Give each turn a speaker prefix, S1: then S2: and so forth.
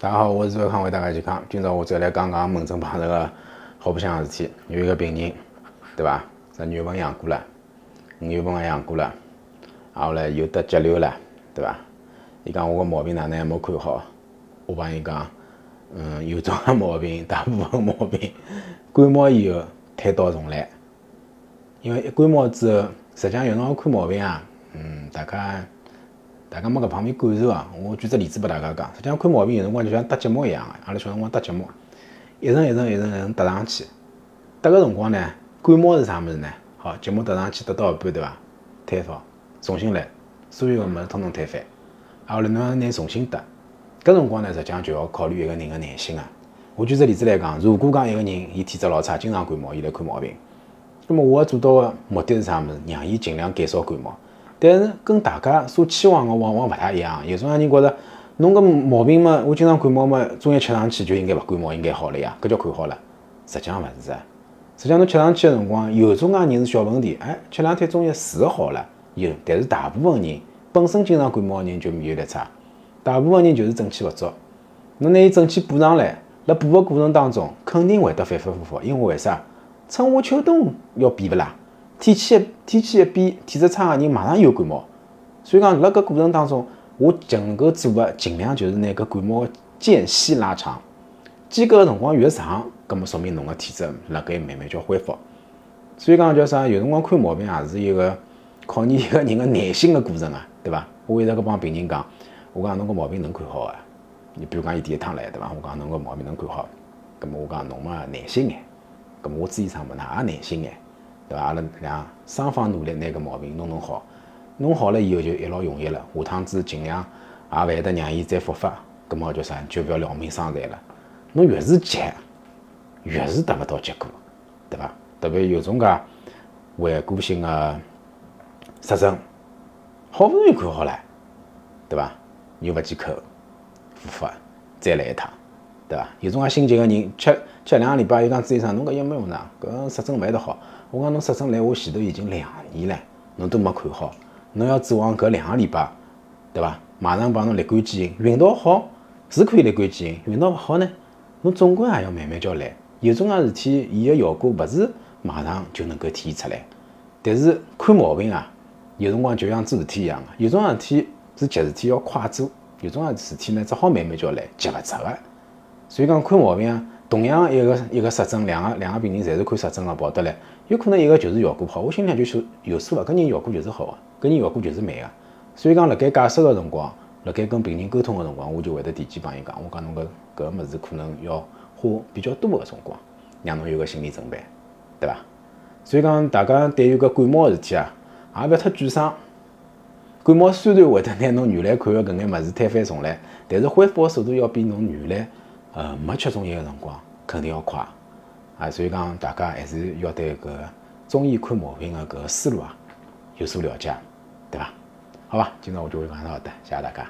S1: 大家好，我是周康，为大家健康。今朝我再来讲讲门诊碰着个好白相个事体。有一个病人，对伐？十月份养过了，五月份也养过了，啊后来又得肌瘤了，对伐？伊讲我个毛病哪能还没看好？我帮伊讲，嗯，有种个毛病，大部分毛病，感冒以后推倒重来。因为一感冒之后，实际上有辰光看毛病啊，嗯，大家。大家没搿方面感受啊！我举只例子拨大家讲，实际上看毛病有辰光就像搭积木一样个，阿拉小辰光搭积木，一层一层一层一层搭上去，搭个辰光呢，感冒是啥物事呢？好，积木搭上去搭到一半对伐？推好，重新来，所有个物事统统推翻，啊后来侬要拿重新搭，搿辰光呢，实际上就要考虑一个人个耐心啊。我举只例子来讲，如果讲一个人伊体质老差，经常感冒，伊来看毛病，那么我要做到个目的是啥物事？让伊尽量减少感冒。但是跟大家所期望的往往勿大一样，有种人觉着侬个毛病嘛，我经常感冒嘛，中药吃上去就应该勿感冒，应该好了呀，搿叫看好了。实际上勿是啊，实际上侬吃上去个辰光，有种介人是小问题，哎，吃两天中药是好了，有，但是大部分人本身经常感冒的人就免疫力差，大部分人就是正气勿足。侬拿伊正气补上来，辣补个过程当中肯定会得反反复复，因为为啥？春夏秋冬要变勿啦？天气一天气一变，体质差个人马上有感冒，所以讲辣搿过程当中，我能够做个尽量就是拿搿感冒个间隙拉长，间隔个辰光越长，葛末说明侬个体质辣盖慢慢叫恢复。所以讲叫啥？有辰光看毛病也是一个考验一个人个耐心个过程啊，对伐？我一直搿帮病人讲，我讲侬个毛病能看好个，你比如讲伊第一趟来，对伐？我讲侬个毛病能看好，葛末我讲侬嘛耐心眼，葛末我注意啥物事也耐心眼。对伐？阿拉两双方努力拿个毛病弄弄好，弄好了以后就一劳永逸了。下趟子尽量也勿会得让伊再复发，搿么叫啥？就覅劳民伤财了。侬越是急，越是得勿到结果，对伐？特别有种介顽固性个湿疹，好不容易看好了，对伐？又勿忌口，复发，再来一趟，对伐？有种介心急个人，吃吃两个礼拜，又讲朱医生，侬搿药没用场，搿湿疹勿会得好。我讲侬湿疹来我前头已经两年了，侬都没看好，侬要指望搿两个礼拜，对伐？马上帮侬立竿见影，运道好是可以立竿见影，运道勿好呢，侬总归也要慢慢叫来。有种介事体，伊个效果勿是马上就能够体现出来。但是看毛病啊，有辰光就像做事体一样个，有种事体是急事体要快做，有种事体呢只好慢慢叫来，急勿出个。所以讲看毛病啊。同样一个一个湿疹，两个两个病人侪是看湿疹个跑得来，有可能一个就是效果好，我心里向就有数了，搿人效果就是好个，搿人效果就是慢个。所以讲辣盖解释个辰光，辣盖跟病人沟通个辰光，我就会得提前帮伊讲，我讲侬搿搿物事可能要花比较多个辰光，让侬有个心理准备，对伐？所以讲大家对于搿感冒个事体啊，也勿要太沮丧。感冒虽然会得拿侬原来看个搿眼物事推翻重来，但是恢复个速度要比侬原来。呃，没吃中药的辰光肯定要快啊，所以讲大家还是要对搿中医看毛病的搿个思路啊有所了解，对伐？好吧，今朝我就讲到这，谢谢大家。